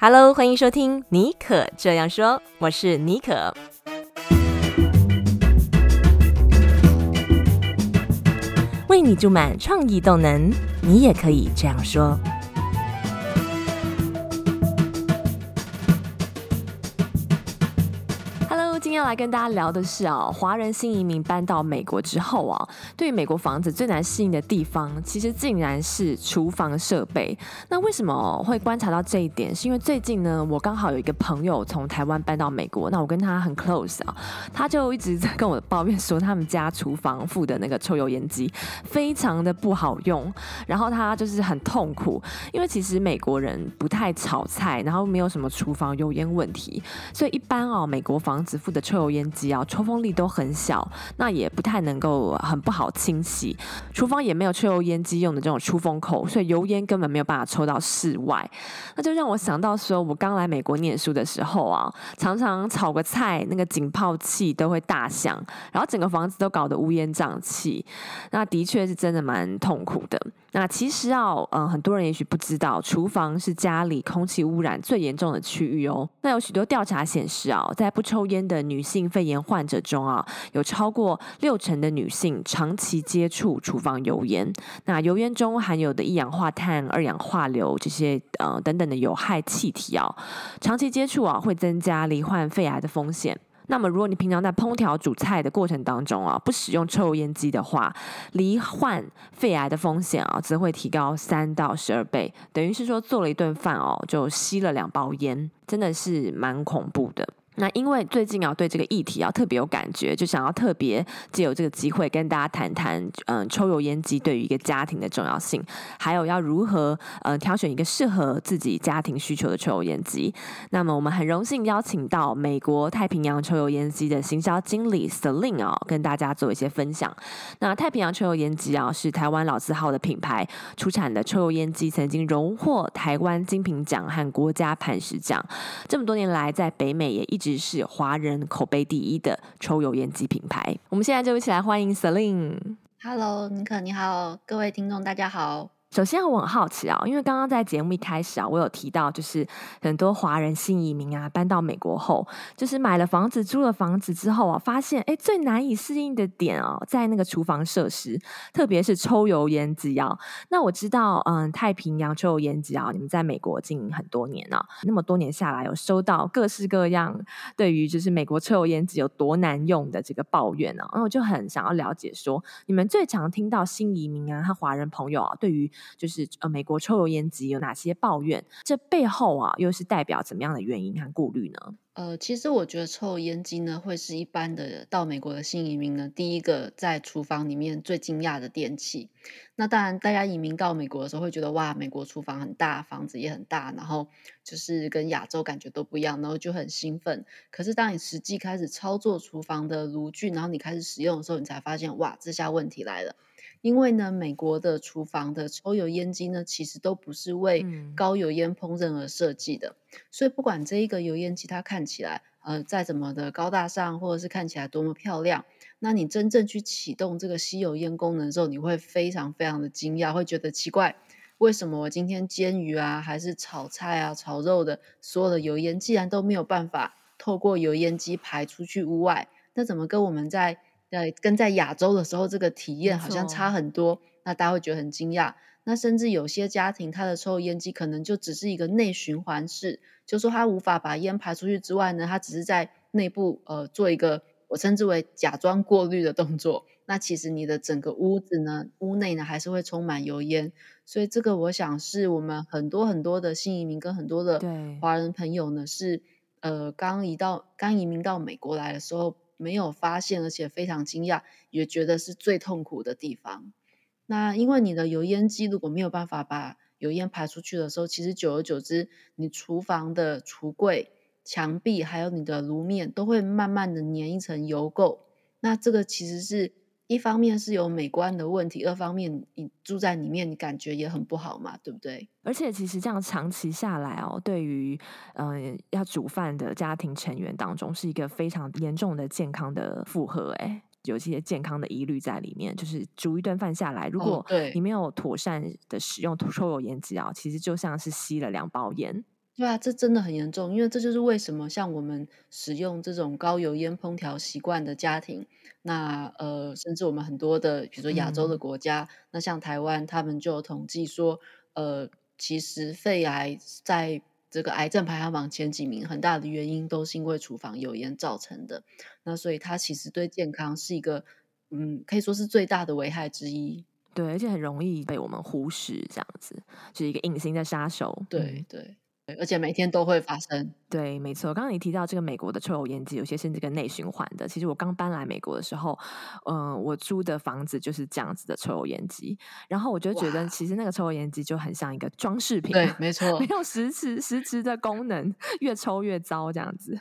Hello，欢迎收听妮可这样说，我是妮可。为你注满创意动能，你也可以这样说。要来跟大家聊的是啊，华人新移民搬到美国之后啊，对于美国房子最难适应的地方，其实竟然是厨房设备。那为什么会观察到这一点？是因为最近呢，我刚好有一个朋友从台湾搬到美国，那我跟他很 close 啊，他就一直在跟我抱怨说，他们家厨房附的那个抽油烟机非常的不好用，然后他就是很痛苦，因为其实美国人不太炒菜，然后没有什么厨房油烟问题，所以一般啊，美国房子附的抽油烟机啊，抽风力都很小，那也不太能够很不好清洗。厨房也没有抽油烟机用的这种出风口，所以油烟根本没有办法抽到室外。那就让我想到说，我刚来美国念书的时候啊，常常炒个菜，那个警报器都会大响，然后整个房子都搞得乌烟瘴气。那的确是真的蛮痛苦的。那其实啊，嗯，很多人也许不知道，厨房是家里空气污染最严重的区域哦。那有许多调查显示啊，在不抽烟的女性肺炎患者中啊，有超过六成的女性长期接触厨房油烟。那油烟中含有的一氧化碳、二氧化硫这些呃等等的有害气体啊，长期接触啊会增加罹患肺癌的风险。那么，如果你平常在烹调煮菜的过程当中啊，不使用抽油烟机的话，罹患肺癌的风险啊，则会提高三到十二倍。等于是说，做了一顿饭哦，就吸了两包烟，真的是蛮恐怖的。那因为最近啊，对这个议题啊特别有感觉，就想要特别借由这个机会跟大家谈谈，嗯，抽油烟机对于一个家庭的重要性，还有要如何呃挑选一个适合自己家庭需求的抽油烟机。那么我们很荣幸邀请到美国太平洋抽油烟机的行销经理 Celine 啊，跟大家做一些分享。那太平洋抽油烟机啊，是台湾老字号的品牌，出产的抽油烟机曾经荣获台湾精品奖和国家磐石奖，这么多年来在北美也一直。是华人口碑第一的抽油烟机品牌。我们现在就一起来欢迎 Celine。Hello，尼克你好，各位听众大家好。首先，我很好奇啊，因为刚刚在节目一开始啊，我有提到，就是很多华人新移民啊，搬到美国后，就是买了房子、租了房子之后啊，发现哎，最难以适应的点哦，在那个厨房设施，特别是抽油烟机啊。那我知道，嗯，太平洋抽油烟机啊，你们在美国经营很多年了，那么多年下来，有收到各式各样对于就是美国抽油烟机有多难用的这个抱怨啊，那我就很想要了解说，你们最常听到新移民啊和华人朋友啊，对于就是呃，美国抽油烟机有哪些抱怨？这背后啊，又是代表怎么样的原因和顾虑呢？呃，其实我觉得抽油烟机呢，会是一般的到美国的新移民呢，第一个在厨房里面最惊讶的电器。那当然，大家移民到美国的时候会觉得哇，美国厨房很大，房子也很大，然后就是跟亚洲感觉都不一样，然后就很兴奋。可是当你实际开始操作厨房的炉具，然后你开始使用的时候，你才发现哇，这下问题来了。因为呢，美国的厨房的抽油烟机呢，其实都不是为高油烟烹饪而设计的，嗯、所以不管这一个油烟机它看起来呃再怎么的高大上，或者是看起来多么漂亮，那你真正去启动这个吸油烟功能的时候，你会非常非常的惊讶，会觉得奇怪，为什么我今天煎鱼啊，还是炒菜啊、炒肉的所有的油烟，既然都没有办法透过油烟机排出去屋外，那怎么跟我们在对，跟在亚洲的时候，这个体验好像差很多，那大家会觉得很惊讶。那甚至有些家庭，它的抽油烟机可能就只是一个内循环式，就说它无法把烟排出去之外呢，它只是在内部呃做一个我称之为假装过滤的动作。那其实你的整个屋子呢，屋内呢还是会充满油烟。所以这个我想是我们很多很多的新移民跟很多的华人朋友呢，是呃刚移到刚移民到美国来的时候。没有发现，而且非常惊讶，也觉得是最痛苦的地方。那因为你的油烟机如果没有办法把油烟排出去的时候，其实久而久之，你厨房的橱柜、墙壁还有你的炉面都会慢慢的粘一层油垢。那这个其实是。一方面是有美观的问题，二方面你住在里面，你感觉也很不好嘛，对不对？而且其实这样长期下来哦，对于嗯、呃、要煮饭的家庭成员当中，是一个非常严重的健康的负荷，哎，有一些健康的疑虑在里面。就是煮一顿饭下来，如果你没有妥善的使用抽油烟机啊，其实就像是吸了两包烟。对啊，这真的很严重，因为这就是为什么像我们使用这种高油烟烹调习惯的家庭，那呃，甚至我们很多的，比如说亚洲的国家，嗯、那像台湾，他们就有统计说，呃，其实肺癌在这个癌症排行榜前几名，很大的原因都是因为厨房油烟造成的。那所以它其实对健康是一个，嗯，可以说是最大的危害之一。对，而且很容易被我们忽视，这样子，就是一个隐形的杀手。对、嗯、对。而且每天都会发生。对，没错。刚刚你提到这个美国的抽油烟机，有些甚至跟内循环的。其实我刚搬来美国的时候，嗯、呃，我租的房子就是这样子的抽油烟机。然后我就觉得，其实那个抽油烟机就很像一个装饰品。对，没错，没有实质实质的功能，越抽越糟这样子。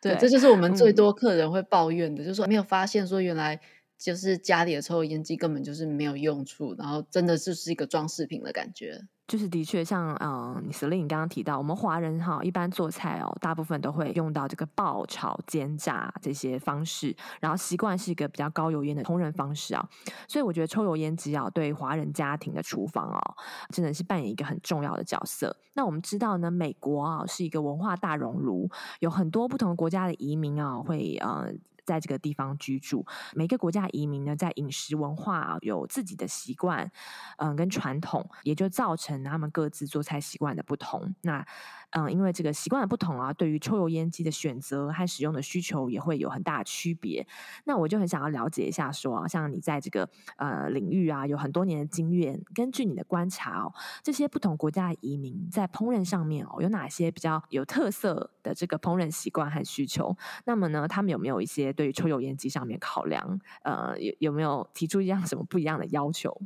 对，对这就是我们最多客人会抱怨的，嗯、就是说没有发现说原来就是家里的抽油烟机根本就是没有用处，然后真的就是一个装饰品的感觉。就是的确像嗯，你刚刚提到，我们华人哈一般做菜哦，大部分都会用到这个爆炒煎炸这些方式，然后习惯是一个比较高油烟的烹饪方式啊，所以我觉得抽油烟机啊，对华人家庭的厨房哦，真的是扮演一个很重要的角色。那我们知道呢，美国啊是一个文化大熔炉，有很多不同国家的移民啊会呃。在这个地方居住，每个国家移民呢，在饮食文化有自己的习惯，嗯，跟传统，也就造成他们各自做菜习惯的不同。那嗯，因为这个习惯的不同啊，对于抽油烟机的选择和使用的需求也会有很大的区别。那我就很想要了解一下说，像你在这个呃领域啊，有很多年的经验，根据你的观察哦，这些不同国家的移民在烹饪上面哦，有哪些比较有特色的这个烹饪习惯和需求？那么呢，他们有没有一些对于抽油烟机上面考量？呃，有有没有提出一样什么不一样的要求？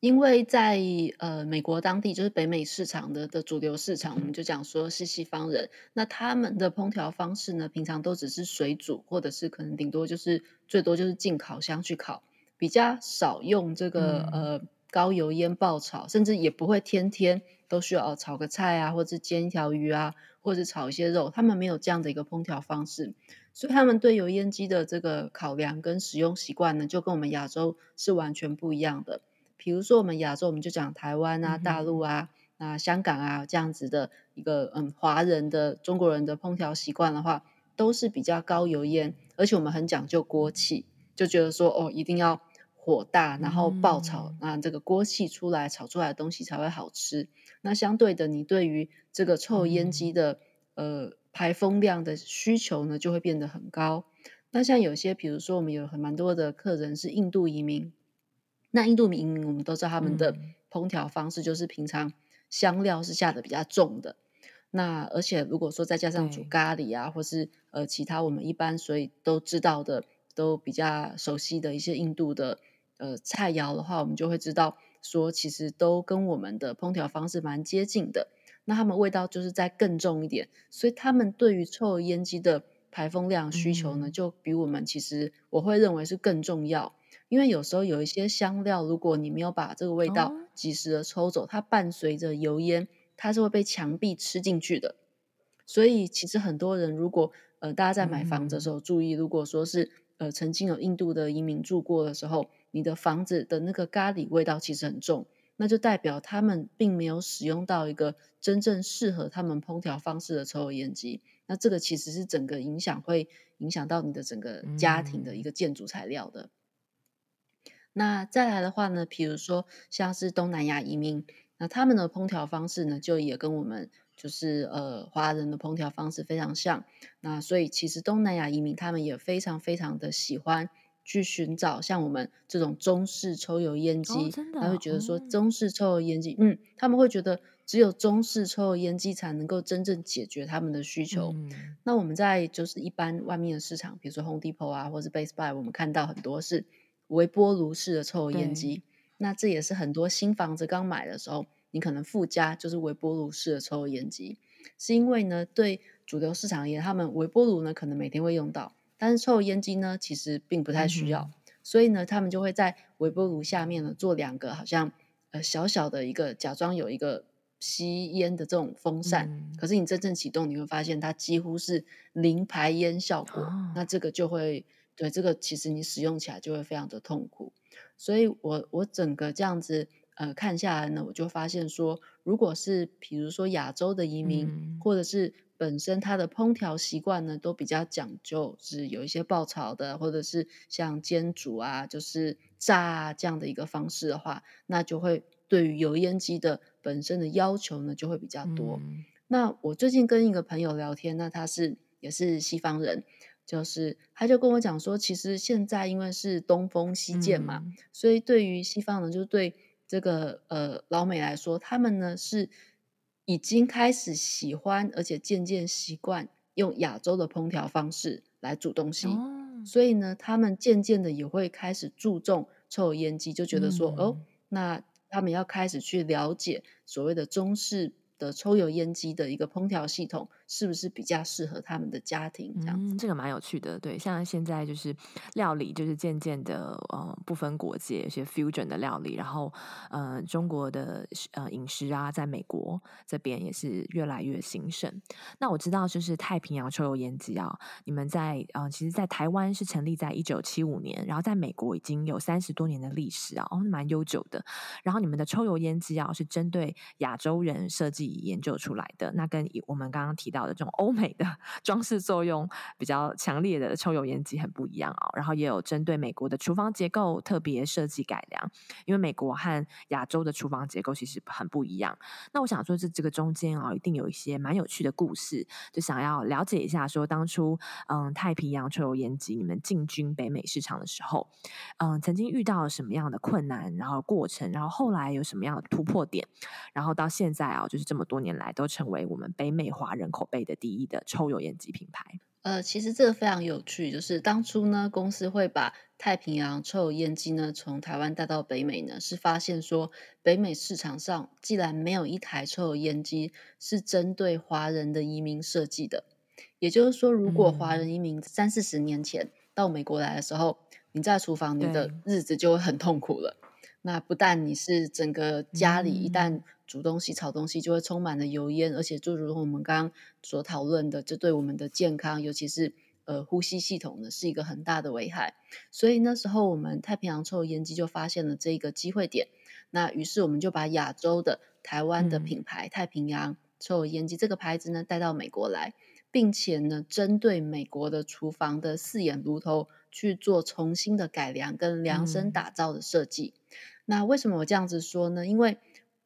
因为在呃美国当地，就是北美市场的的主流市场，我们就讲说是西方人，那他们的烹调方式呢，平常都只是水煮，或者是可能顶多就是最多就是进烤箱去烤，比较少用这个、嗯、呃高油烟爆炒，甚至也不会天天都需要炒个菜啊，或者煎一条鱼啊，或者炒一些肉，他们没有这样的一个烹调方式，所以他们对油烟机的这个考量跟使用习惯呢，就跟我们亚洲是完全不一样的。比如说，我们亚洲，我们就讲台湾啊、大陆啊、啊香港啊这样子的一个嗯华人的中国人的烹调习惯的话，都是比较高油烟，而且我们很讲究锅气，就觉得说哦一定要火大，然后爆炒，那、嗯、这个锅气出来炒出来的东西才会好吃。那相对的，你对于这个抽油烟机的、嗯、呃排风量的需求呢，就会变得很高。那像有些，比如说我们有很蛮多的客人是印度移民。那印度民民，我们都知道他们的烹调方式就是平常香料是下的比较重的。那而且如果说再加上煮咖喱啊，或是呃其他我们一般所以都知道的，都比较熟悉的一些印度的呃菜肴的话，我们就会知道说其实都跟我们的烹调方式蛮接近的。那他们味道就是再更重一点，所以他们对于抽油烟机的排风量需求呢，就比我们其实我会认为是更重要。因为有时候有一些香料，如果你没有把这个味道及时的抽走，哦、它伴随着油烟，它是会被墙壁吃进去的。所以其实很多人，如果呃大家在买房子的时候注意，如果说是呃曾经有印度的移民住过的时候，你的房子的那个咖喱味道其实很重，那就代表他们并没有使用到一个真正适合他们烹调方式的抽油烟机。那这个其实是整个影响会影响到你的整个家庭的一个建筑材料的。嗯那再来的话呢，比如说像是东南亚移民，那他们的烹调方式呢，就也跟我们就是呃华人的烹调方式非常像。那所以其实东南亚移民他们也非常非常的喜欢去寻找像我们这种中式抽油烟机，他会觉得说中式抽油烟机，嗯，他们会觉得只有中式抽油烟机才能够真正解决他们的需求。嗯、那我们在就是一般外面的市场，比如说 Home Depot 啊，或是 Best Buy，我们看到很多是。微波炉式的抽油烟机，那这也是很多新房子刚买的时候，你可能附加就是微波炉式的抽油烟机，是因为呢，对主流市场而言，他们微波炉呢可能每天会用到，但是抽油烟机呢其实并不太需要，嗯、所以呢，他们就会在微波炉下面呢做两个好像呃小小的一个假装有一个吸烟的这种风扇，嗯、可是你真正启动，你会发现它几乎是零排烟效果，哦、那这个就会。对，这个其实你使用起来就会非常的痛苦，所以我我整个这样子呃看下来呢，我就发现说，如果是比如说亚洲的移民，嗯、或或者是本身他的烹调习惯呢，都比较讲究，是有一些爆炒的，或者是像煎煮啊，就是炸啊这样的一个方式的话，那就会对于油烟机的本身的要求呢，就会比较多。嗯、那我最近跟一个朋友聊天，那他是也是西方人。就是，他就跟我讲说，其实现在因为是东风西渐嘛，嗯、所以对于西方人，就是对这个呃老美来说，他们呢是已经开始喜欢，而且渐渐习惯用亚洲的烹调方式来煮东西，哦、所以呢，他们渐渐的也会开始注重抽油烟机，就觉得说，嗯、哦，那他们要开始去了解所谓的中式。的抽油烟机的一个烹调系统是不是比较适合他们的家庭？这样，嗯，这个蛮有趣的。对，像现在就是料理，就是渐渐的呃不分国界，有些 fusion 的料理，然后呃中国的呃饮食啊，在美国这边也是越来越兴盛。那我知道就是太平洋抽油烟机啊，你们在呃其实，在台湾是成立在一九七五年，然后在美国已经有三十多年的历史啊，哦，蛮悠久的。然后你们的抽油烟机啊，是针对亚洲人设计。研究出来的，那跟我们刚刚提到的这种欧美的 装饰作用比较强烈的抽油烟机很不一样、哦。然后也有针对美国的厨房结构特别设计改良，因为美国和亚洲的厨房结构其实很不一样。那我想说，这这个中间啊、哦，一定有一些蛮有趣的故事，就想要了解一下，说当初嗯太平洋抽油烟机你们进军北美市场的时候，嗯曾经遇到了什么样的困难，然后过程，然后后来有什么样的突破点，然后到现在啊、哦，就是这。多年来都成为我们北美华人口碑的第一的抽油烟机品牌。呃，其实这个非常有趣，就是当初呢，公司会把太平洋抽油烟机呢从台湾带到北美呢，是发现说北美市场上既然没有一台抽油烟机是针对华人的移民设计的，也就是说，如果华人移民三四十年前到美国来的时候，嗯、你在厨房，你的日子就会很痛苦了。那不但你是整个家里一旦煮东西、炒东西就会充满了油烟，而且就如同我们刚刚所讨论的，这对我们的健康，尤其是呃呼吸系统呢，是一个很大的危害。所以那时候我们太平洋抽油烟机就发现了这一个机会点，那于是我们就把亚洲的台湾的品牌、嗯、太平洋抽油烟机这个牌子呢带到美国来，并且呢针对美国的厨房的四眼炉头去做重新的改良跟量身打造的设计。嗯那为什么我这样子说呢？因为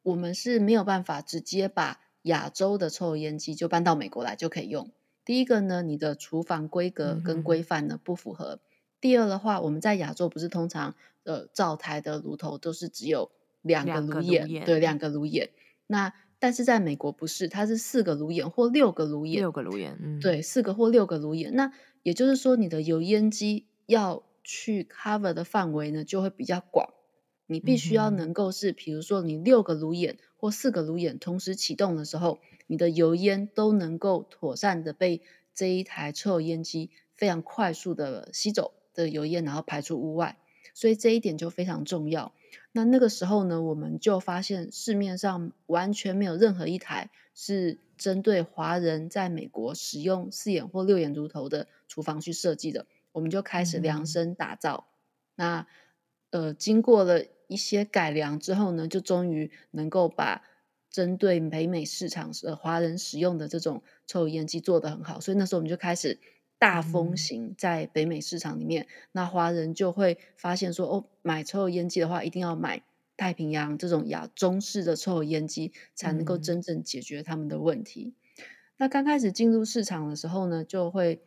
我们是没有办法直接把亚洲的抽油烟机就搬到美国来就可以用。第一个呢，你的厨房规格跟规范呢不符合。嗯、第二的话，我们在亚洲不是通常呃灶台的炉头都是只有两个炉眼，炉眼对，两个炉眼。那但是在美国不是，它是四个炉眼或六个炉眼，六个炉眼，嗯，对，四个或六个炉眼。那也就是说，你的油烟机要去 cover 的范围呢就会比较广。你必须要能够是，比如说你六个炉眼或四个炉眼同时启动的时候，你的油烟都能够妥善的被这一台抽油烟机非常快速的吸走的油烟，然后排出屋外。所以这一点就非常重要。那那个时候呢，我们就发现市面上完全没有任何一台是针对华人在美国使用四眼或六眼炉头的厨房去设计的。我们就开始量身打造。嗯、那呃，经过了。一些改良之后呢，就终于能够把针对北美市场的华人使用的这种抽油烟机做得很好，所以那时候我们就开始大风行在北美市场里面。嗯、那华人就会发现说，哦，买抽油烟机的话，一定要买太平洋这种亚中式的抽油烟机，才能够真正解决他们的问题。嗯、那刚开始进入市场的时候呢，就会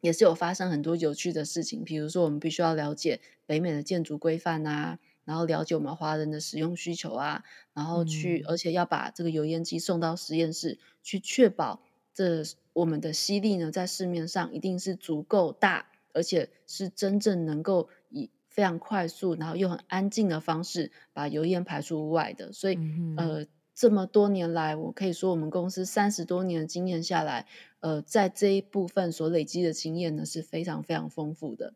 也是有发生很多有趣的事情，比如说我们必须要了解北美的建筑规范啊。然后了解我们华人的使用需求啊，然后去，嗯、而且要把这个油烟机送到实验室去，确保这我们的吸力呢，在市面上一定是足够大，而且是真正能够以非常快速，然后又很安静的方式把油烟排出屋外的。所以，嗯、呃，这么多年来，我可以说我们公司三十多年的经验下来，呃，在这一部分所累积的经验呢，是非常非常丰富的。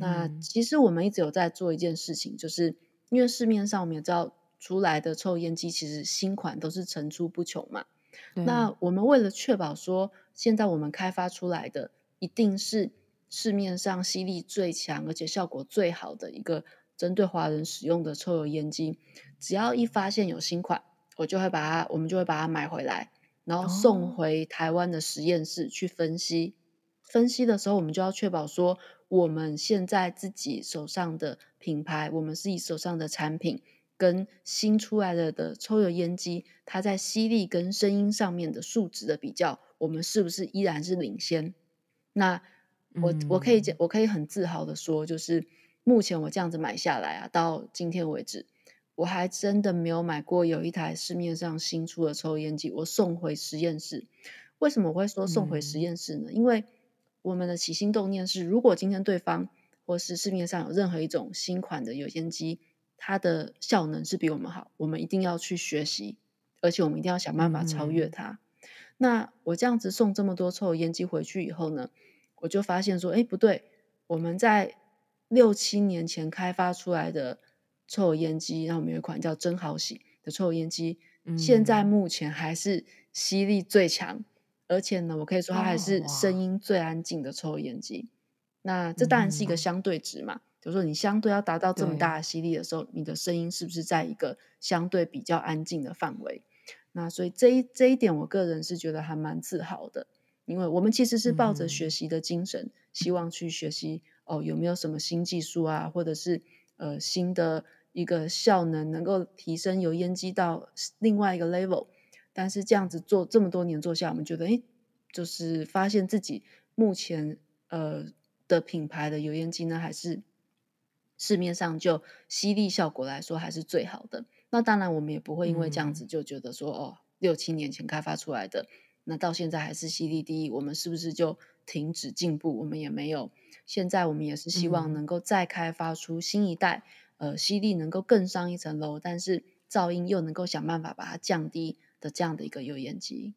那其实我们一直有在做一件事情，就是因为市面上我们也知道出来的抽油烟机，其实新款都是层出不穷嘛。那我们为了确保说，现在我们开发出来的一定是市面上吸力最强而且效果最好的一个针对华人使用的抽油烟机，只要一发现有新款，我就会把它，我们就会把它买回来，然后送回台湾的实验室去分析。哦、分析的时候，我们就要确保说，我们现在自己手上的品牌，我们自己手上的产品，跟新出来的的抽油烟机，它在吸力跟声音上面的数值的比较，我们是不是依然是领先？那我我可以我可以很自豪的说，就是。目前我这样子买下来啊，到今天为止，我还真的没有买过有一台市面上新出的抽油烟机，我送回实验室。为什么我会说送回实验室呢？嗯、因为我们的起心动念是，如果今天对方或是市面上有任何一种新款的油烟机，它的效能是比我们好，我们一定要去学习，而且我们一定要想办法超越它。嗯、那我这样子送这么多抽油烟机回去以后呢，我就发现说，哎，不对，我们在六七年前开发出来的抽油烟机，然后我们有一款叫真好洗的抽油烟机，嗯、现在目前还是吸力最强，而且呢，我可以说它还是声音最安静的抽油烟机。哦、那这当然是一个相对值嘛，嗯、就是说你相对要达到这么大的吸力的时候，你的声音是不是在一个相对比较安静的范围？那所以这一这一点，我个人是觉得还蛮自豪的，因为我们其实是抱着学习的精神，嗯、希望去学习。哦，有没有什么新技术啊，或者是呃新的一个效能，能够提升油烟机到另外一个 level？但是这样子做这么多年做下来，我们觉得，哎，就是发现自己目前呃的品牌的油烟机呢，还是市面上就吸力效果来说还是最好的。那当然，我们也不会因为这样子就觉得说，嗯、哦，六七年前开发出来的，那到现在还是吸力第一，我们是不是就停止进步？我们也没有。现在我们也是希望能够再开发出新一代，嗯、呃，吸力能够更上一层楼，但是噪音又能够想办法把它降低的这样的一个油烟机。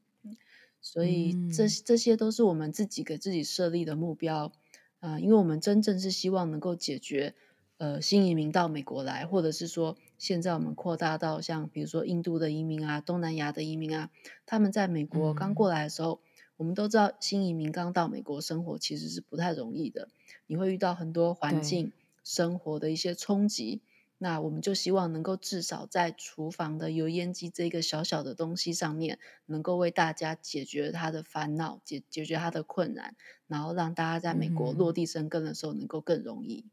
所以这这些都是我们自己给自己设立的目标啊、呃，因为我们真正是希望能够解决呃新移民到美国来，或者是说现在我们扩大到像比如说印度的移民啊、东南亚的移民啊，他们在美国刚过来的时候。嗯我们都知道，新移民刚到美国生活其实是不太容易的，你会遇到很多环境生活的一些冲击。那我们就希望能够至少在厨房的油烟机这个小小的东西上面，能够为大家解决他的烦恼，解解决他的困难，然后让大家在美国落地生根的时候能够更容易。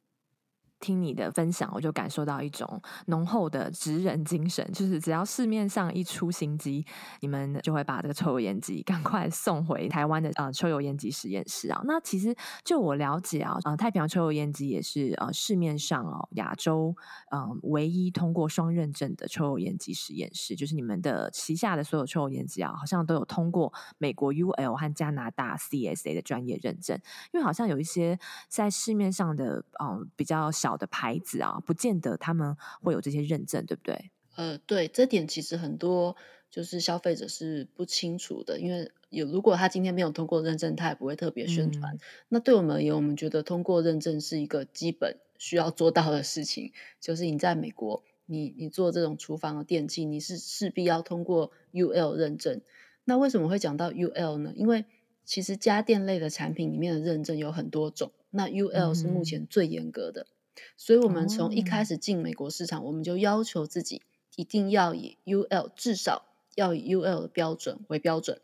听你的分享，我就感受到一种浓厚的职人精神，就是只要市面上一出新机，你们就会把这个抽油烟机赶快送回台湾的呃抽油烟机实验室啊。那其实就我了解啊，呃，太平洋抽油烟机也是呃市面上哦亚洲嗯、唯一通过双认证的抽油烟机实验室，就是你们的旗下的所有抽油烟机啊，好像都有通过美国 UL 和加拿大 CSA 的专业认证，因为好像有一些在市面上的嗯、呃、比较小。小的牌子啊，不见得他们会有这些认证，对不对？呃，对，这点其实很多就是消费者是不清楚的，因为有如果他今天没有通过认证，他也不会特别宣传。嗯、那对我们而言，我们觉得通过认证是一个基本需要做到的事情，就是你在美国，你你做这种厨房的电器，你是势必要通过 UL 认证。那为什么会讲到 UL 呢？因为其实家电类的产品里面的认证有很多种，那 UL 是目前最严格的。嗯所以，我们从一开始进美国市场，我们就要求自己一定要以 UL，至少要以 UL 的标准为标准。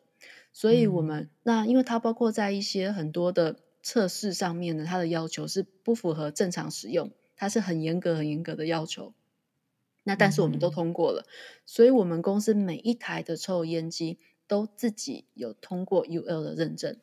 所以，我们那因为它包括在一些很多的测试上面呢，它的要求是不符合正常使用，它是很严格、很严格的要求。那但是我们都通过了，所以我们公司每一台的抽油烟机都自己有通过 UL 的认证。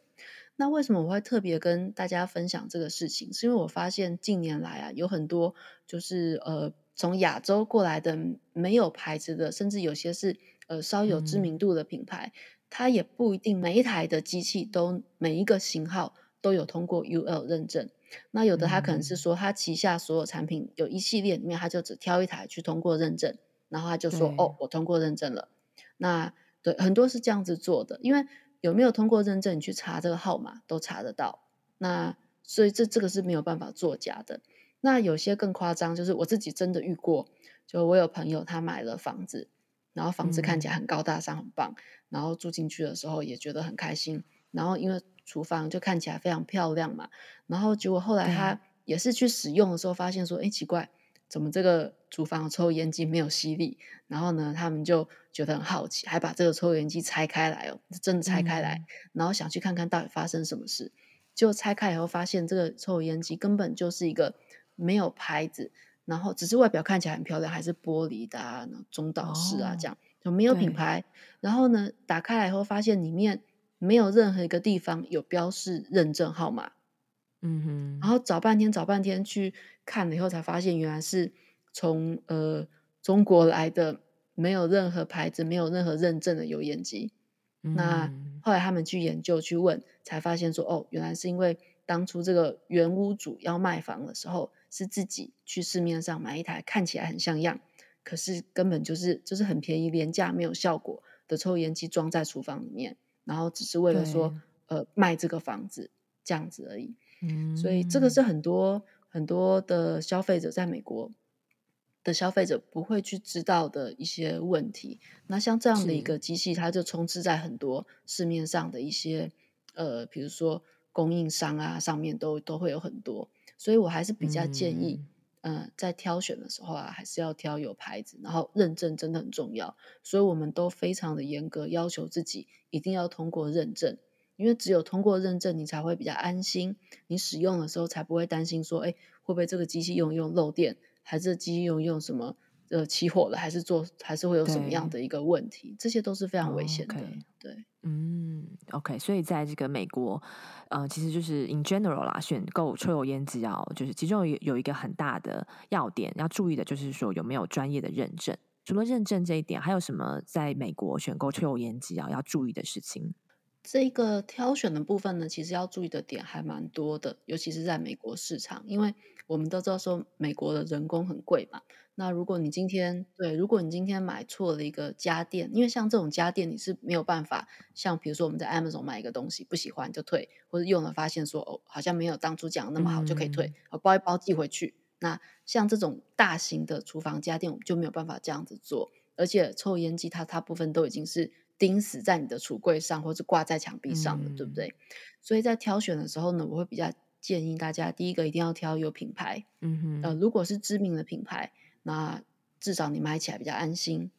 那为什么我会特别跟大家分享这个事情？是因为我发现近年来啊，有很多就是呃从亚洲过来的没有牌子的，甚至有些是呃稍有知名度的品牌，嗯、它也不一定每一台的机器都每一个型号都有通过 UL 认证。那有的他可能是说，他旗下所有产品有一系列里面，他就只挑一台去通过认证，然后他就说哦，我通过认证了。那对很多是这样子做的，因为。有没有通过认证？你去查这个号码都查得到。那所以这这个是没有办法作假的。那有些更夸张，就是我自己真的遇过。就我有朋友他买了房子，然后房子看起来很高大上、很棒，嗯、然后住进去的时候也觉得很开心。然后因为厨房就看起来非常漂亮嘛，然后结果后来他也是去使用的时候发现说，哎，奇怪，怎么这个厨房的抽油烟机没有吸力？然后呢，他们就觉得很好奇，还把这个抽油烟机拆开来哦，真的拆开来，嗯、然后想去看看到底发生什么事。就拆开以后，发现这个抽油烟机根本就是一个没有牌子，然后只是外表看起来很漂亮，还是玻璃的啊，中岛式啊，这样、哦、就没有品牌。然后呢，打开来以后，发现里面没有任何一个地方有标示认证号码。嗯哼，然后找半天找半天去看了以后，才发现原来是从呃中国来的，没有任何牌子、没有任何认证的油烟机。嗯、那后来他们去研究去问，才发现说哦，原来是因为当初这个原屋主要卖房的时候，是自己去市面上买一台看起来很像样，可是根本就是就是很便宜、廉价、没有效果的抽油烟机装在厨房里面，然后只是为了说呃卖这个房子这样子而已。嗯，所以这个是很多很多的消费者在美国的消费者不会去知道的一些问题。那像这样的一个机器，它就充斥在很多市面上的一些呃，比如说供应商啊上面都都会有很多。所以我还是比较建议，嗯、呃，在挑选的时候啊，还是要挑有牌子，然后认证真的很重要。所以我们都非常的严格要求自己一定要通过认证。因为只有通过认证，你才会比较安心。你使用的时候才不会担心说，哎，会不会这个机器用用漏电，还是机器用用什么呃起火了，还是做还是会有什么样的一个问题？这些都是非常危险的。Oh, okay. 对，嗯，OK。所以在这个美国，呃，其实就是 in general 啦，选购抽油烟机要就是其中有有一个很大的要点要注意的，就是说有没有专业的认证。除了认证这一点，还有什么在美国选购抽油烟机啊要注意的事情？这个挑选的部分呢，其实要注意的点还蛮多的，尤其是在美国市场，因为我们都知道说美国的人工很贵嘛。那如果你今天对，如果你今天买错了一个家电，因为像这种家电你是没有办法，像比如说我们在 Amazon 买一个东西不喜欢就退，或者用了发现说哦好像没有当初讲的那么好就可以退，嗯、包一包寄回去。那像这种大型的厨房家电，我们就没有办法这样子做，而且抽油烟机它大部分都已经是。钉死在你的橱柜上，或是挂在墙壁上的，嗯、对不对？所以在挑选的时候呢，我会比较建议大家，第一个一定要挑有品牌。嗯哼，呃，如果是知名的品牌，那至少你买起来比较安心。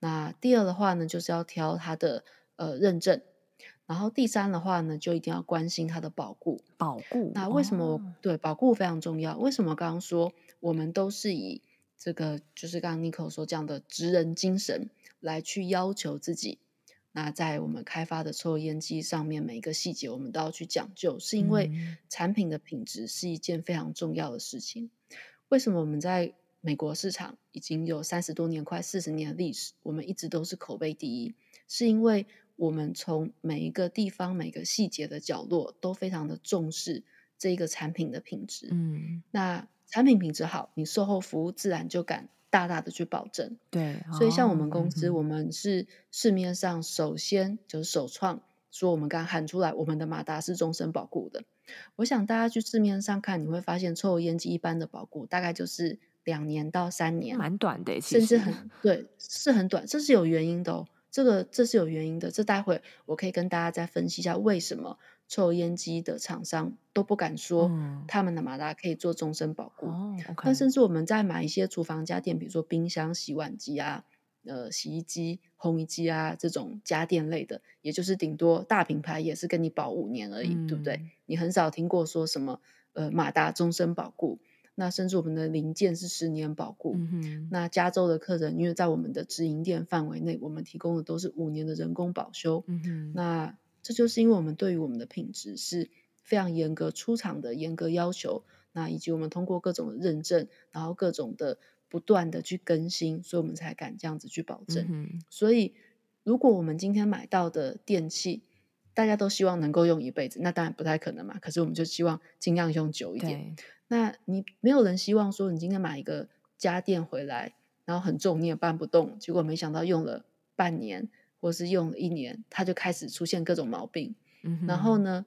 那第二的话呢，就是要挑它的呃认证。然后第三的话呢，就一定要关心它的保固。保固。那为什么？哦、对，保固非常重要。为什么刚刚说我们都是以这个，就是刚刚 Nico 说这样的职人精神来去要求自己？那在我们开发的抽油烟机上面，每一个细节我们都要去讲究，是因为产品的品质是一件非常重要的事情。为什么我们在美国市场已经有三十多年、快四十年的历史，我们一直都是口碑第一？是因为我们从每一个地方、每个细节的角落都非常的重视这一个产品的品质。嗯，那产品品质好，你售后服务自然就敢。大大的去保证，对，所以像我们公司，哦、我们是市面上首先就是首创，说我们刚喊出来，我们的马达是终身保固的。我想大家去市面上看，你会发现抽油烟机一般的保固大概就是两年到三年，蛮短的，甚至很对，是很短，这是有原因的哦。这个这是有原因的，这待会我可以跟大家再分析一下为什么。抽油烟机的厂商都不敢说他们的马达可以做终身保固，哦 oh, okay. 但甚至我们在买一些厨房家电，比如说冰箱、洗碗机啊、呃洗衣机、烘衣机啊这种家电类的，也就是顶多大品牌也是跟你保五年而已，嗯、对不对？你很少听过说什么呃马达终身保固，那甚至我们的零件是十年保固。嗯、那加州的客人，因为在我们的直营店范围内，我们提供的都是五年的人工保修。嗯、那这就是因为我们对于我们的品质是非常严格出厂的严格要求，那以及我们通过各种的认证，然后各种的不断的去更新，所以我们才敢这样子去保证。嗯、所以，如果我们今天买到的电器，大家都希望能够用一辈子，那当然不太可能嘛。可是我们就希望尽量用久一点。那你没有人希望说你今天买一个家电回来，然后很重你也搬不动，结果没想到用了半年。或是用了一年，它就开始出现各种毛病，嗯、然后呢，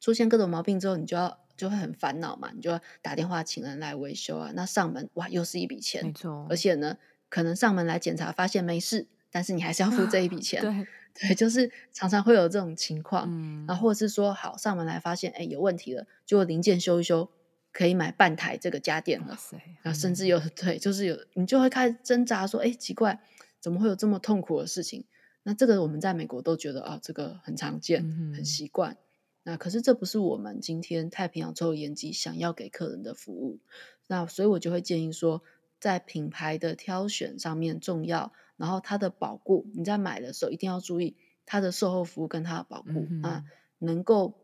出现各种毛病之后，你就要就会很烦恼嘛，你就要打电话请人来维修啊。那上门哇，又是一笔钱，没错。而且呢，可能上门来检查发现没事，但是你还是要付这一笔 钱。对对，就是常常会有这种情况。嗯、然后或者是说，好上门来发现哎有问题了，就零件修一修，可以买半台这个家电了。然后，甚至有对，就是有你就会开始挣扎说，哎，奇怪，怎么会有这么痛苦的事情？那这个我们在美国都觉得啊，这个很常见，很习惯。那可是这不是我们今天太平洋抽油烟机想要给客人的服务。那所以我就会建议说，在品牌的挑选上面重要，然后它的保固，你在买的时候一定要注意它的售后服务跟它的保固啊，能够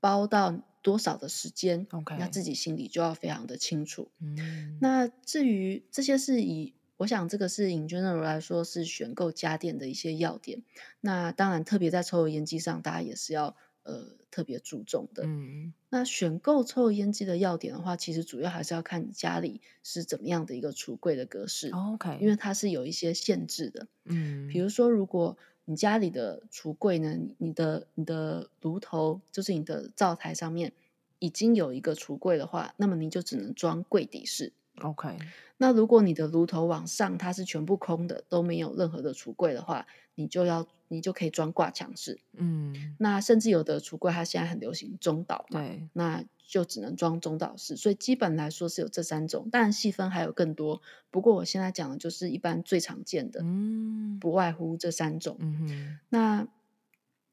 包到多少的时间.那自己心里就要非常的清楚。嗯、那至于这些是以，我想这个是 in general 来说是选购家电的一些要点。那当然，特别在抽油烟机上，大家也是要。呃，特别注重的。嗯，那选购抽油烟机的要点的话，其实主要还是要看你家里是怎么样的一个橱柜的格式。哦，OK，因为它是有一些限制的。嗯，比如说，如果你家里的橱柜呢，你的你的炉头就是你的灶台上面已经有一个橱柜的话，那么你就只能装柜底式。OK，那如果你的炉头往上它是全部空的，都没有任何的橱柜的话，你就要你就可以装挂墙式。嗯，那甚至有的橱柜它现在很流行中岛嘛，对，那就只能装中岛式。所以基本来说是有这三种，当然细分还有更多。不过我现在讲的就是一般最常见的，嗯，不外乎这三种。嗯哼，那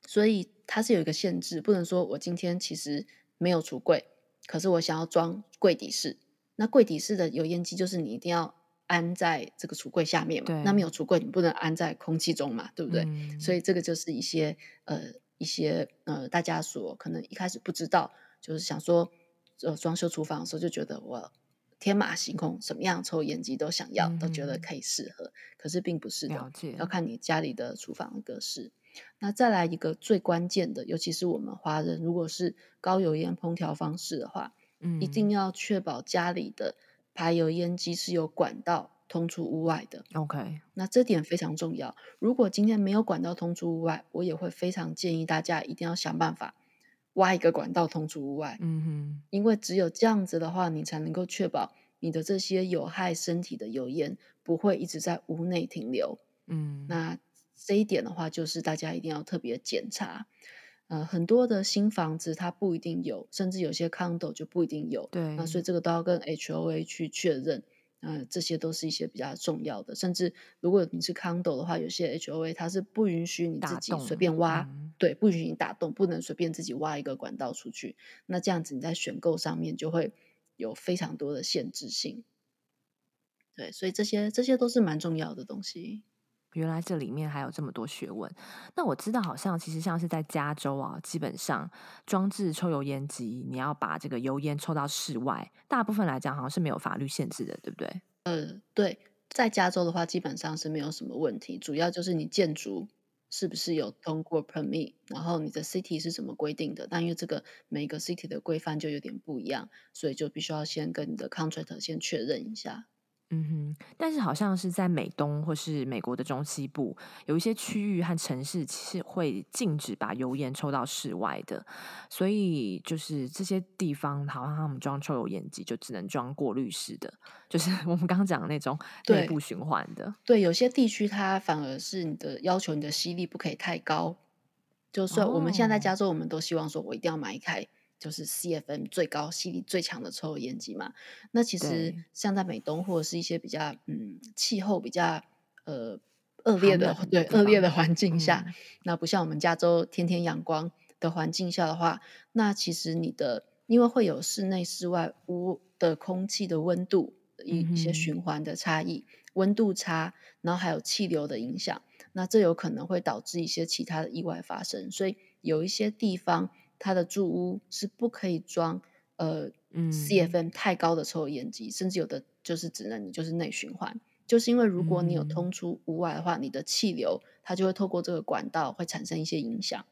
所以它是有一个限制，不能说我今天其实没有橱柜，可是我想要装柜底式。那柜底式的油烟机就是你一定要安在这个橱柜下面嘛？那没有橱柜，你不能安在空气中嘛？对不对？嗯、所以这个就是一些呃一些呃大家所可能一开始不知道，就是想说呃装修厨房的时候就觉得我天马行空，什么样抽油烟机都想要，嗯、都觉得可以适合，可是并不是的，要看你家里的厨房的格式。那再来一个最关键的，尤其是我们华人，如果是高油烟烹调方式的话。一定要确保家里的排油烟机是有管道通出屋外的。OK，那这点非常重要。如果今天没有管道通出屋外，我也会非常建议大家一定要想办法挖一个管道通出屋外。嗯哼，因为只有这样子的话，你才能够确保你的这些有害身体的油烟不会一直在屋内停留。嗯，那这一点的话，就是大家一定要特别检查。呃，很多的新房子它不一定有，甚至有些 condo 就不一定有。对，那所以这个都要跟 HOA 去确认。呃，这些都是一些比较重要的。甚至如果你是 condo 的话，有些 HOA 它是不允许你自己随便挖，嗯、对，不允许你打洞，不能随便自己挖一个管道出去。那这样子你在选购上面就会有非常多的限制性。对，所以这些这些都是蛮重要的东西。原来这里面还有这么多学问。那我知道，好像其实像是在加州啊，基本上装置抽油烟机，你要把这个油烟抽到室外，大部分来讲好像是没有法律限制的，对不对？呃，对，在加州的话，基本上是没有什么问题。主要就是你建筑是不是有通过 permit，然后你的 city 是怎么规定的。但因为这个每个 city 的规范就有点不一样，所以就必须要先跟你的 contract 先确认一下。嗯哼，但是好像是在美东或是美国的中西部，有一些区域和城市其实会禁止把油烟抽到室外的，所以就是这些地方，好像他们装抽油烟机就只能装过滤式的，就是 我们刚刚讲的那种内部循环的。对，对，有些地区它反而是你的要求，你的吸力不可以太高。就算我们现在在加州，我们都希望说，我一定要买一台。就是 CFM 最高吸力最强的抽油烟机嘛。那其实像在美东或者是一些比较嗯气候比较呃恶劣的对恶劣的环境下，嗯、那不像我们加州天天阳光的环境下的话，那其实你的因为会有室内室外屋的空气的温度一一些循环的差异，温、嗯、度差，然后还有气流的影响，那这有可能会导致一些其他的意外发生。所以有一些地方。它的住屋是不可以装呃、嗯、CFM 太高的抽油烟机，甚至有的就是只能你就是内循环，就是因为如果你有通出屋外的话，嗯、你的气流它就会透过这个管道会产生一些影响。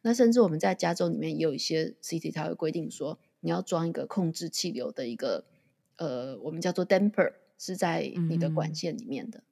那甚至我们在加州里面也有一些 city 它会规定说，你要装一个控制气流的一个呃，我们叫做 damper，是在你的管线里面的。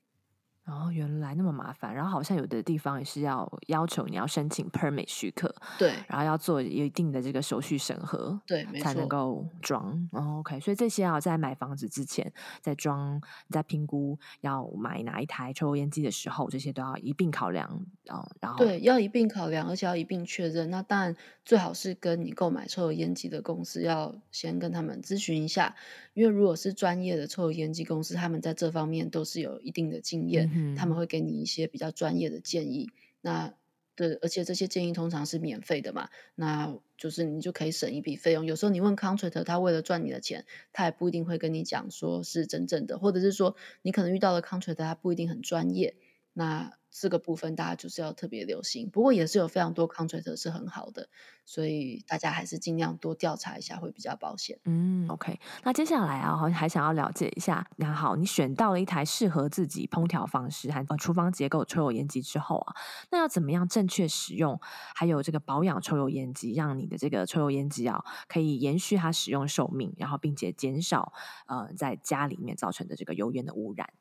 哦，原来那么麻烦。然后好像有的地方也是要要求你要申请 permit 许可，对，然后要做一定的这个手续审核，对，才能够装。哦，OK，所以这些要在买房子之前，在装、在评估要买哪一台抽油烟机的时候，这些都要一并考量。哦，然后对，要一并考量，而且要一并确认。那当然最好是跟你购买抽油烟机的公司要先跟他们咨询一下，因为如果是专业的抽油烟机公司，他们在这方面都是有一定的经验。嗯他们会给你一些比较专业的建议，那对，而且这些建议通常是免费的嘛，那就是你就可以省一笔费用。有时候你问 contractor，他为了赚你的钱，他也不一定会跟你讲说是真正的，或者是说你可能遇到了 contractor，他不一定很专业，那。这个部分大家就是要特别留心，不过也是有非常多 counter 是很好的，所以大家还是尽量多调查一下会比较保险。嗯，OK。那接下来啊，还想要了解一下，那好，你选到了一台适合自己烹调方式和厨房结构抽油烟机之后啊，那要怎么样正确使用，还有这个保养抽油烟机，让你的这个抽油烟机啊可以延续它使用寿命，然后并且减少呃在家里面造成的这个油烟的污染。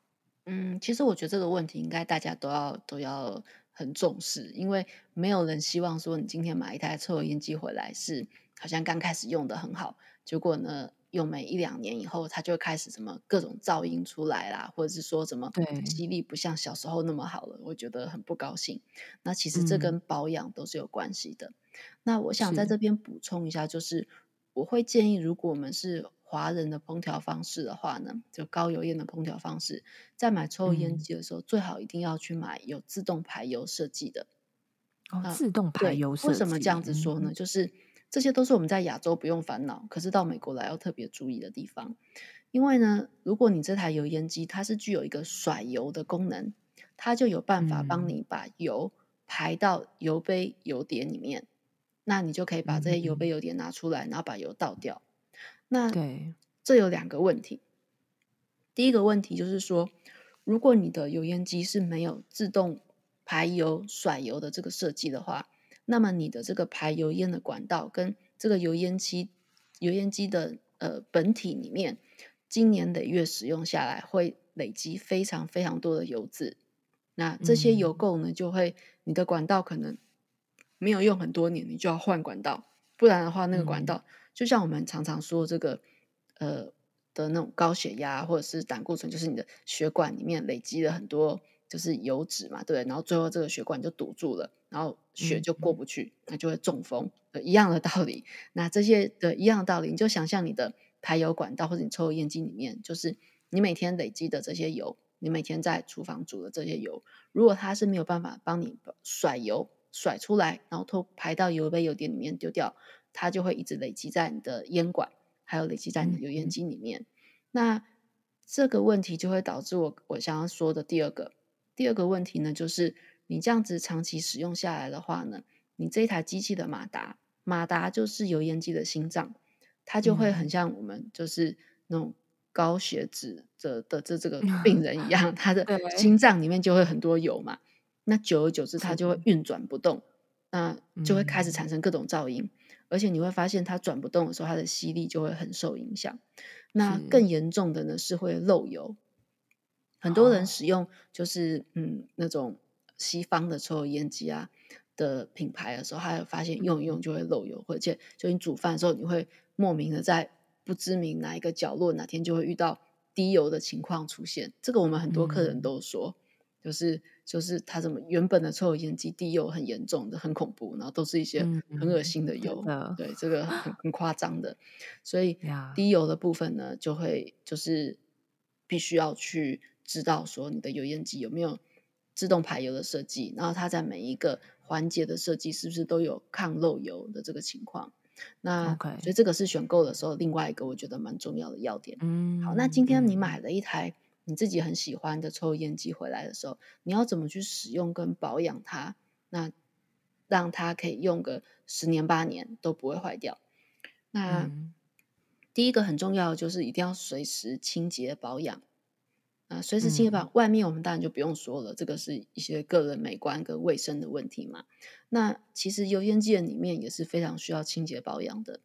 嗯，其实我觉得这个问题应该大家都要都要很重视，因为没有人希望说你今天买一台抽油烟机回来是好像刚开始用的很好，结果呢用没一两年以后，它就开始什么各种噪音出来啦，或者是说什么吸力不像小时候那么好了，我觉得很不高兴。那其实这跟保养都是有关系的。嗯、那我想在这边补充一下，就是我会建议，如果我们是华人的烹调方式的话呢，就高油烟的烹调方式，在买抽油烟机的时候，嗯、最好一定要去买有自动排油设计的。哦，自动排油设计。为什么这样子说呢？嗯、就是这些都是我们在亚洲不用烦恼，可是到美国来要特别注意的地方。因为呢，如果你这台油烟机它是具有一个甩油的功能，它就有办法帮你把油排到油杯油碟里面，嗯、那你就可以把这些油杯油碟拿出来，嗯、然后把油倒掉。那对，这有两个问题。第一个问题就是说，如果你的油烟机是没有自动排油、甩油的这个设计的话，那么你的这个排油烟的管道跟这个油烟机、油烟机的呃本体里面，经年累月使用下来，会累积非常非常多的油渍。那这些油垢呢，就会你的管道可能没有用很多年，你就要换管道，不然的话，那个管道。嗯就像我们常常说这个，呃的那种高血压或者是胆固醇，就是你的血管里面累积了很多就是油脂嘛，对不对？然后最后这个血管就堵住了，然后血就过不去，那就会中风。一样的道理，那这些的一样的道理，你就想象你的排油管道或者你抽油烟机里面，就是你每天累积的这些油，你每天在厨房煮的这些油，如果它是没有办法帮你甩油甩出来，然后偷排到油杯油碟里面丢掉。它就会一直累积在你的烟管，还有累积在你的油烟机里面。嗯、那这个问题就会导致我我想要说的第二个第二个问题呢，就是你这样子长期使用下来的话呢，你这台机器的马达，马达就是油烟机的心脏，它就会很像我们就是那种高血脂的的这这个 病人一样，他的心脏里面就会很多油嘛。那久而久之，它就会运转不动，那就会开始产生各种噪音。而且你会发现，它转不动的时候，它的吸力就会很受影响。那更严重的呢，是会漏油。很多人使用就是嗯那种西方的抽油烟机啊的品牌的时候，他有发现用一用就会漏油，而且就你煮饭的时候，你会莫名的在不知名哪一个角落哪天就会遇到滴油的情况出现。这个我们很多客人都说。就是就是它怎么原本的抽油烟机滴油很严重的很恐怖，然后都是一些很恶心的油，嗯、对这个很很夸张的，所以滴油的部分呢，就会就是必须要去知道说你的油烟机有没有自动排油的设计，然后它在每一个环节的设计是不是都有抗漏油的这个情况。那.所以这个是选购的时候另外一个我觉得蛮重要的要点。嗯，好，那今天你买了一台。你自己很喜欢的抽油烟机回来的时候，你要怎么去使用跟保养它？那让它可以用个十年八年都不会坏掉。那、嗯、第一个很重要的就是一定要随时清洁保养。啊，随时清洁保养，嗯、外面我们当然就不用说了，这个是一些个人美观跟卫生的问题嘛。那其实油烟机的里面也是非常需要清洁保养的。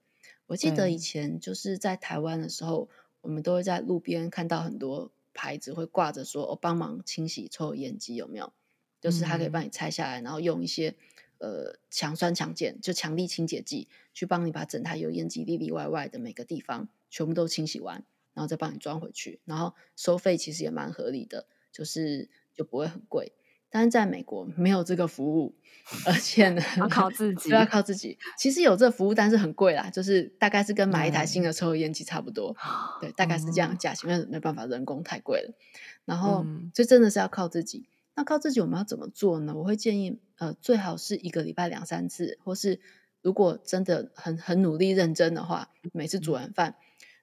我记得以前就是在台湾的时候，嗯、我们都会在路边看到很多。牌子会挂着说，哦，帮忙清洗抽油烟机有没有？就是它可以帮你拆下来，然后用一些呃强酸强碱就强力清洁剂去帮你把整台油烟机里里外外的每个地方全部都清洗完，然后再帮你装回去，然后收费其实也蛮合理的，就是就不会很贵。但是在美国没有这个服务，而且呢，要靠自 己，就要靠自己。其实有这个服务，但是很贵啦，就是大概是跟买一台新的抽油烟机差不多，嗯、对，大概是这样的价钱，因为没办法，人工太贵了。然后，这、嗯、真的是要靠自己。那靠自己，我们要怎么做呢？我会建议，呃，最好是一个礼拜两三次，或是如果真的很很努力认真的话，每次煮完饭，嗯、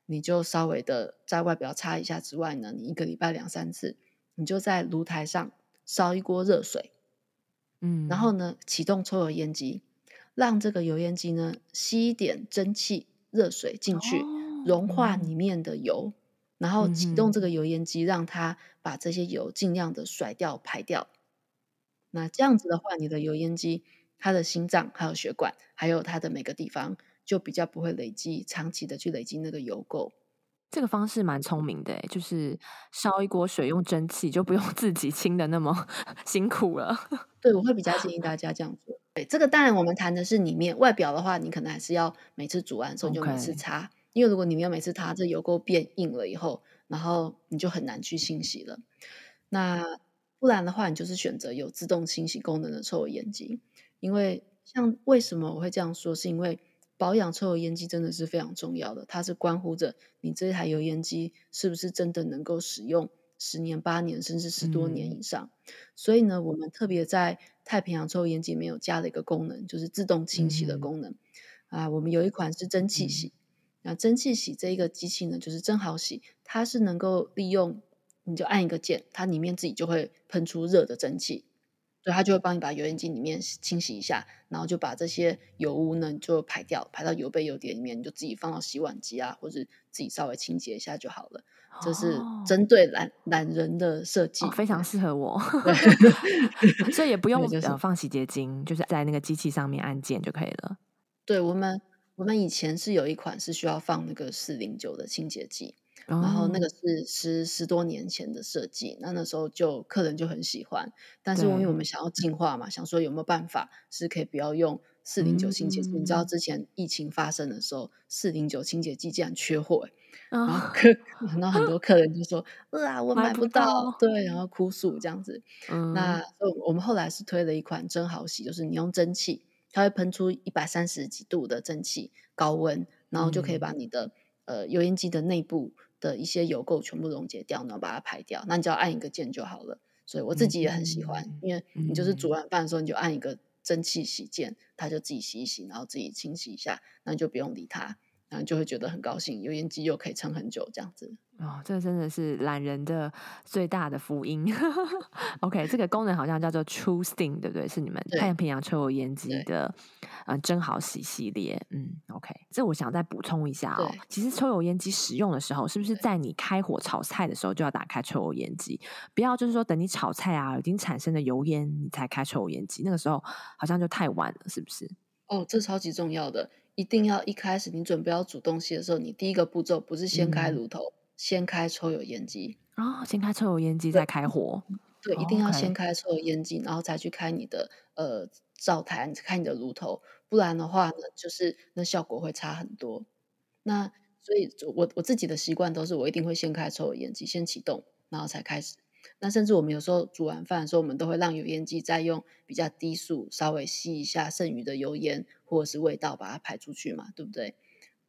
你就稍微的在外表擦一下之外呢，你一个礼拜两三次，你就在炉台上。烧一锅热水，嗯，然后呢，启动抽油烟机，让这个油烟机呢吸一点蒸汽热水进去，哦、融化里面的油，嗯、然后启动这个油烟机，让它把这些油尽量的甩掉排掉。那这样子的话，你的油烟机它的心脏还有血管，还有它的每个地方，就比较不会累积长期的去累积那个油垢。这个方式蛮聪明的，就是烧一锅水用蒸汽，就不用 自己清的那么 辛苦了。对，我会比较建议大家这样做。对，这个当然我们谈的是里面外表的话，你可能还是要每次煮完的时候你就每次擦.因为如果你没有每次擦，这油垢变硬了以后，然后你就很难去清洗了。那不然的话，你就是选择有自动清洗功能的抽油烟机，因为像为什么我会这样说，是因为。保养抽油烟机真的是非常重要的，它是关乎着你这台油烟机是不是真的能够使用十年、八年，甚至十多年以上。嗯、所以呢，我们特别在太平洋抽油烟机里面有加了一个功能，就是自动清洗的功能。嗯、啊，我们有一款是蒸汽洗，嗯、那蒸汽洗这一个机器呢，就是真好洗，它是能够利用，你就按一个键，它里面自己就会喷出热的蒸汽。对，他就会帮你把油烟机里面清洗一下，然后就把这些油污呢就排掉，排到油杯油碟里面，你就自己放到洗碗机啊，或者自己稍微清洁一下就好了。这是针对懒懒人的设计，哦，非常适合我。所以也不 用放洗洁精，就是在那个机器上面按键就可以了。对，我们，我们以前是有一款是需要放那个四零九的清洁剂。然后那个是十十多年前的设计，那那时候就客人就很喜欢，但是因为我们想要进化嘛，想说有没有办法是可以不要用四零九清洁剂？你知道之前疫情发生的时候，四零九清洁剂竟然缺货，然后客，然后很多客人就说：“啊，我买不到。”对，然后哭诉这样子。那我们后来是推了一款真好洗，就是你用蒸汽，它会喷出一百三十几度的蒸汽，高温，然后就可以把你的呃油烟机的内部。的一些油垢全部溶解掉，然后把它排掉，那你只要按一个键就好了。所以我自己也很喜欢，嗯、因为你就是煮完饭的时候，你就按一个蒸汽洗键，它就自己洗一洗，然后自己清洗一下，那你就不用理它，然后就会觉得很高兴，油烟机又可以撑很久这样子。哦，这真的是懒人的最大的福音。OK，这个功能好像叫做 True Sting，对不对？是你们太平洋抽油烟机的嗯真好洗系列。嗯，OK，这我想再补充一下哦。其实抽油烟机使用的时候，是不是在你开火炒菜的时候就要打开抽油烟机？不要就是说等你炒菜啊已经产生了油烟，你才开抽油烟机，那个时候好像就太晚了，是不是？哦，这超级重要的，一定要一开始你准备要煮东西的时候，你第一个步骤不是先开炉头。嗯先开抽油烟机啊、哦，先开抽油烟机再开火，对，一定要先开抽油烟机，然后才去开你的呃灶台，你开你的炉头，不然的话呢，就是那效果会差很多。那所以我，我我自己的习惯都是，我一定会先开抽油烟机，先启动，然后才开始。那甚至我们有时候煮完饭的时候，我们都会让油烟机再用比较低速稍微吸一下剩余的油烟或者是味道，把它排出去嘛，对不对？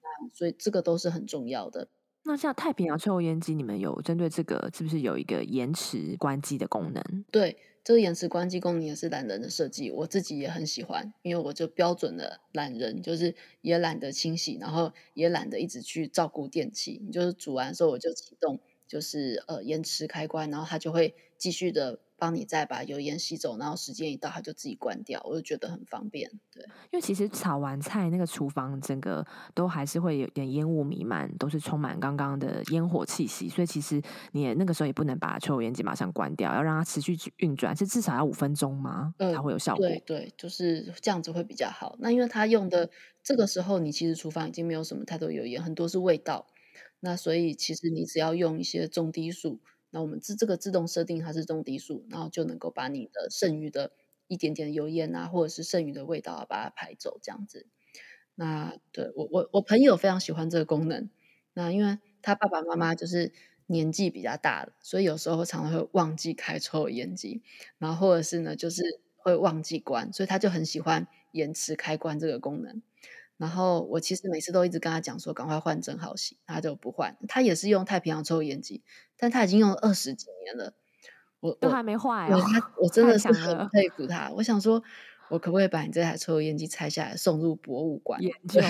那所以这个都是很重要的。那像太平洋抽油烟机，你们有针对这个是不是有一个延迟关机的功能？对，这个延迟关机功能也是懒人的设计，我自己也很喜欢，因为我就标准的懒人，就是也懒得清洗，然后也懒得一直去照顾电器，你就是煮完之后我就启动，就是呃延迟开关，然后它就会继续的。帮你再把油烟吸走，然后时间一到，它就自己关掉，我就觉得很方便。对，因为其实炒完菜，那个厨房整个都还是会有点烟雾弥漫，都是充满刚刚的烟火气息，所以其实你也那个时候也不能把抽油烟机马上关掉，要让它持续运转，是至少要五分钟吗？它会有效果。对对，就是这样子会比较好。那因为它用的这个时候，你其实厨房已经没有什么太多油烟，很多是味道。那所以其实你只要用一些中低速。那我们自这个自动设定它是中低速，然后就能够把你的剩余的一点点油烟啊，或者是剩余的味道啊，把它排走这样子。那对我我我朋友非常喜欢这个功能。那因为他爸爸妈妈就是年纪比较大了，所以有时候常常会忘记开抽油烟机，然后或者是呢就是会忘记关，所以他就很喜欢延迟开关这个功能。然后我其实每次都一直跟他讲说，赶快换正好洗，他就不换。他也是用太平洋抽油烟机，但他已经用了二十几年了，我都还没坏哦。他我真的是很佩服他。我想说，我可不可以把你这台抽油烟机拆下来送入博物馆？研究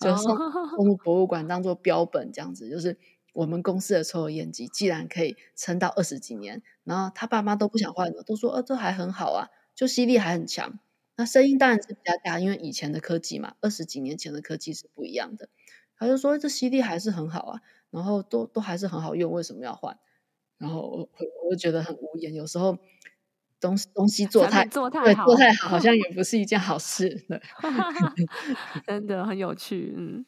就送送入 博物馆当做标本这样子。就是我们公司的抽油烟机，既然可以撑到二十几年，然后他爸妈都不想换了，都说，呃，这还很好啊，就吸力还很强。那声音当然是比较大，因为以前的科技嘛，二十几年前的科技是不一样的。他就说这吸力还是很好啊，然后都都还是很好用，为什么要换？然后我我就觉得很无言，有时候。东西东西做太做太好，做太好，好像也不是一件好事。对，真的很有趣。嗯，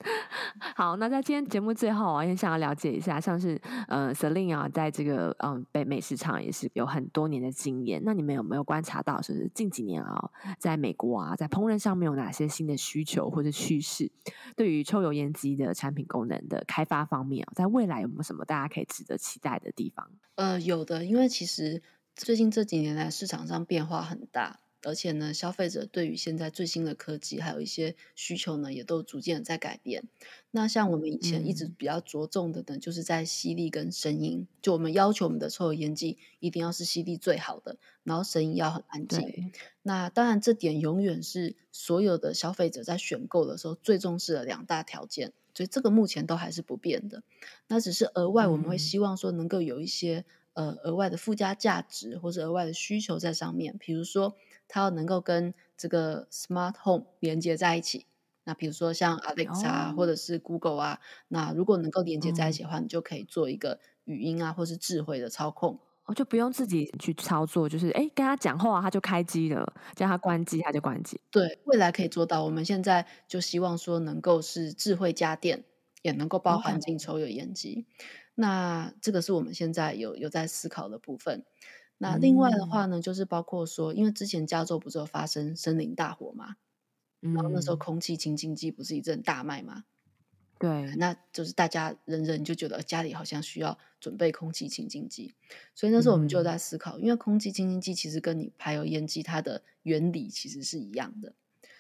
好，那在今天节目最后啊，也想要了解一下，像是呃，Celine 啊，在这个嗯北美市场也是有很多年的经验。那你们有没有观察到，就是近几年啊，在美国啊，在烹饪上面有哪些新的需求或者趋势？对于抽油烟机的产品功能的开发方面啊，在未来有没有什么大家可以值得期待的地方？呃，有的，因为其实。最近这几年来，市场上变化很大，而且呢，消费者对于现在最新的科技还有一些需求呢，也都逐渐在改变。那像我们以前一直比较着重的呢，嗯、就是在吸力跟声音，就我们要求我们的抽油烟机一定要是吸力最好的，然后声音要很安静。那当然，这点永远是所有的消费者在选购的时候最重视的两大条件，所以这个目前都还是不变的。那只是额外我们会希望说能够有一些。呃，额外的附加价值或者额外的需求在上面，比如说它要能够跟这个 Smart Home 连接在一起。那比如说像 Alexa 或者是 Google 啊，哦、那如果能够连接在一起的话，嗯、你就可以做一个语音啊，或是智慧的操控，我、哦、就不用自己去操作，就是哎跟他讲话，他就开机了；叫他关机，他就关机。对，未来可以做到。我们现在就希望说能够是智慧家电，也能够包含进抽油烟机。Okay. 那这个是我们现在有有在思考的部分。那另外的话呢，嗯、就是包括说，因为之前加州不是有发生森林大火嘛，嗯、然后那时候空气清净剂不是一阵大卖嘛，对，那就是大家人人就觉得家里好像需要准备空气清净剂，所以那时候我们就在思考，嗯、因为空气清净剂其实跟你排油烟机它的原理其实是一样的。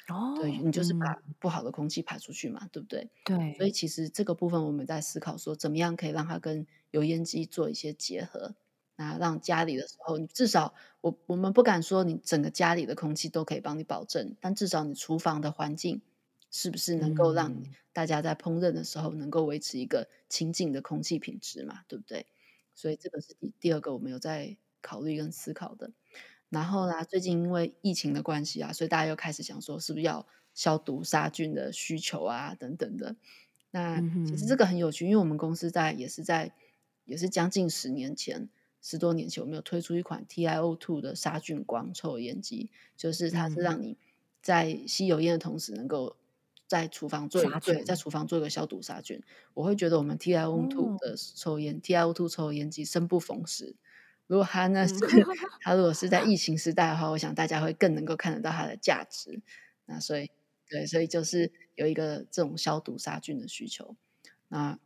哦，对，你就是把不好的空气排出去嘛，嗯、对不对？对，所以其实这个部分我们在思考说，怎么样可以让它跟油烟机做一些结合，那让家里的时候，你至少我我们不敢说你整个家里的空气都可以帮你保证，但至少你厨房的环境是不是能够让你大家在烹饪的时候能够维持一个清净的空气品质嘛，对不对？所以这个是第第二个我们有在考虑跟思考的。然后啦，最近因为疫情的关系啊，所以大家又开始想说，是不是要消毒杀菌的需求啊，等等的。那其实这个很有趣，因为我们公司在也是在也是将近十年前，十多年前，我们有推出一款 TiO2 的杀菌光抽油烟机，就是它是让你在吸油烟的同时，能够在厨房做一对，在厨房做一个消毒杀菌。我会觉得我们 TiO2 的抽烟、哦、TiO2 抽油烟机生不逢时。如果他呢是 他如果是在疫情时代的话，我想大家会更能够看得到它的价值。那所以对，所以就是有一个这种消毒杀菌的需求，那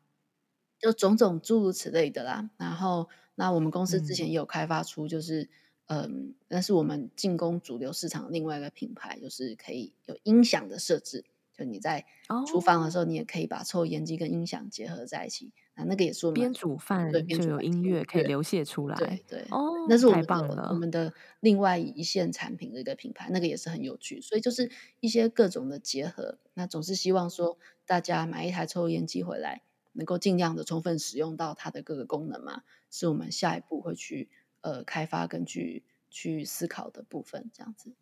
就种种诸如此类的啦。然后那我们公司之前也有开发出，就是嗯，但、呃、是我们进攻主流市场另外一个品牌，就是可以有音响的设置。就你在厨房的时候，你也可以把抽油烟机跟音响结合在一起。那那个也是我们边煮饭就有音乐可以流泻出来。对对哦，那是我们太棒了。我们的另外一线产品的一个品牌，那个也是很有趣。所以就是一些各种的结合，那总是希望说大家买一台抽油烟机回来，能够尽量的充分使用到它的各个功能嘛，是我们下一步会去呃开发跟去去思考的部分，这样子。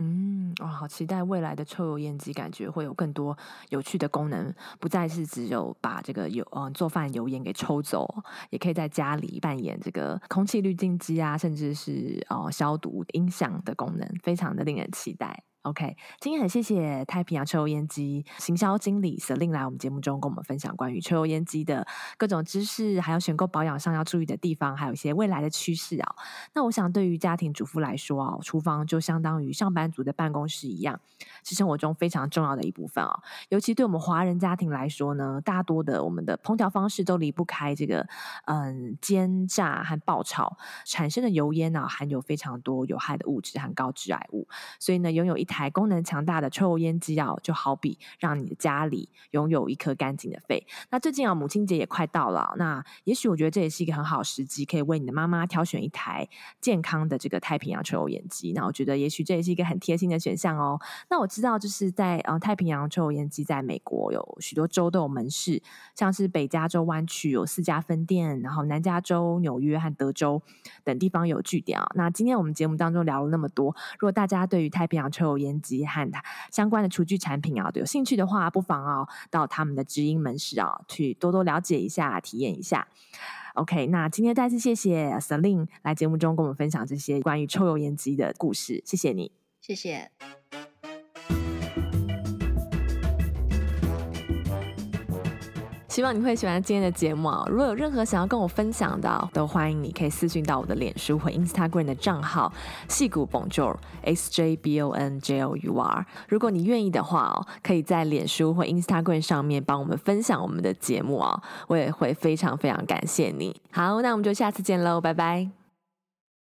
嗯，哇，好期待未来的抽油烟机，感觉会有更多有趣的功能，不再是只有把这个油嗯做饭油烟给抽走，也可以在家里扮演这个空气滤净机啊，甚至是哦消毒音响的功能，非常的令人期待。OK，今天很谢谢太平洋抽油烟机行销经理 Celine 来我们节目中跟我们分享关于抽油烟机的各种知识，还有选购保养上要注意的地方，还有一些未来的趋势啊。那我想对于家庭主妇来说啊，厨房就相当于上班族的办公室一样，是生活中非常重要的一部分啊。尤其对我们华人家庭来说呢，大多的我们的烹调方式都离不开这个嗯煎炸和爆炒产生的油烟啊，含有非常多有害的物质和高致癌物，所以呢，拥有一台台功能强大的抽油烟机啊，就好比让你的家里拥有一颗干净的肺。那最近啊，母亲节也快到了，那也许我觉得这也是一个很好时机，可以为你的妈妈挑选一台健康的这个太平洋抽油烟机。那我觉得也许这也是一个很贴心的选项哦。那我知道就是在呃太平洋抽油烟机在美国有许多州都有门市，像是北加州湾区有四家分店，然后南加州、纽约和德州等地方有据点啊。那今天我们节目当中聊了那么多，如果大家对于太平洋抽油烟烟机和它相关的厨具产品啊，有兴趣的话，不妨啊到他们的直营门市啊去多多了解一下、体验一下。OK，那今天再次谢谢 Celine 来节目中跟我们分享这些关于抽油烟机的故事，谢谢你，谢谢。希望你会喜欢今天的节目啊！如果有任何想要跟我分享的，都欢迎你可以私讯到我的脸书或 Instagram 的账号“细谷 Bonjour S J B O N J O U R”。如果你愿意的话哦，可以在脸书或 Instagram 上面帮我们分享我们的节目哦，我也会非常非常感谢你。好，那我们就下次见喽，拜拜。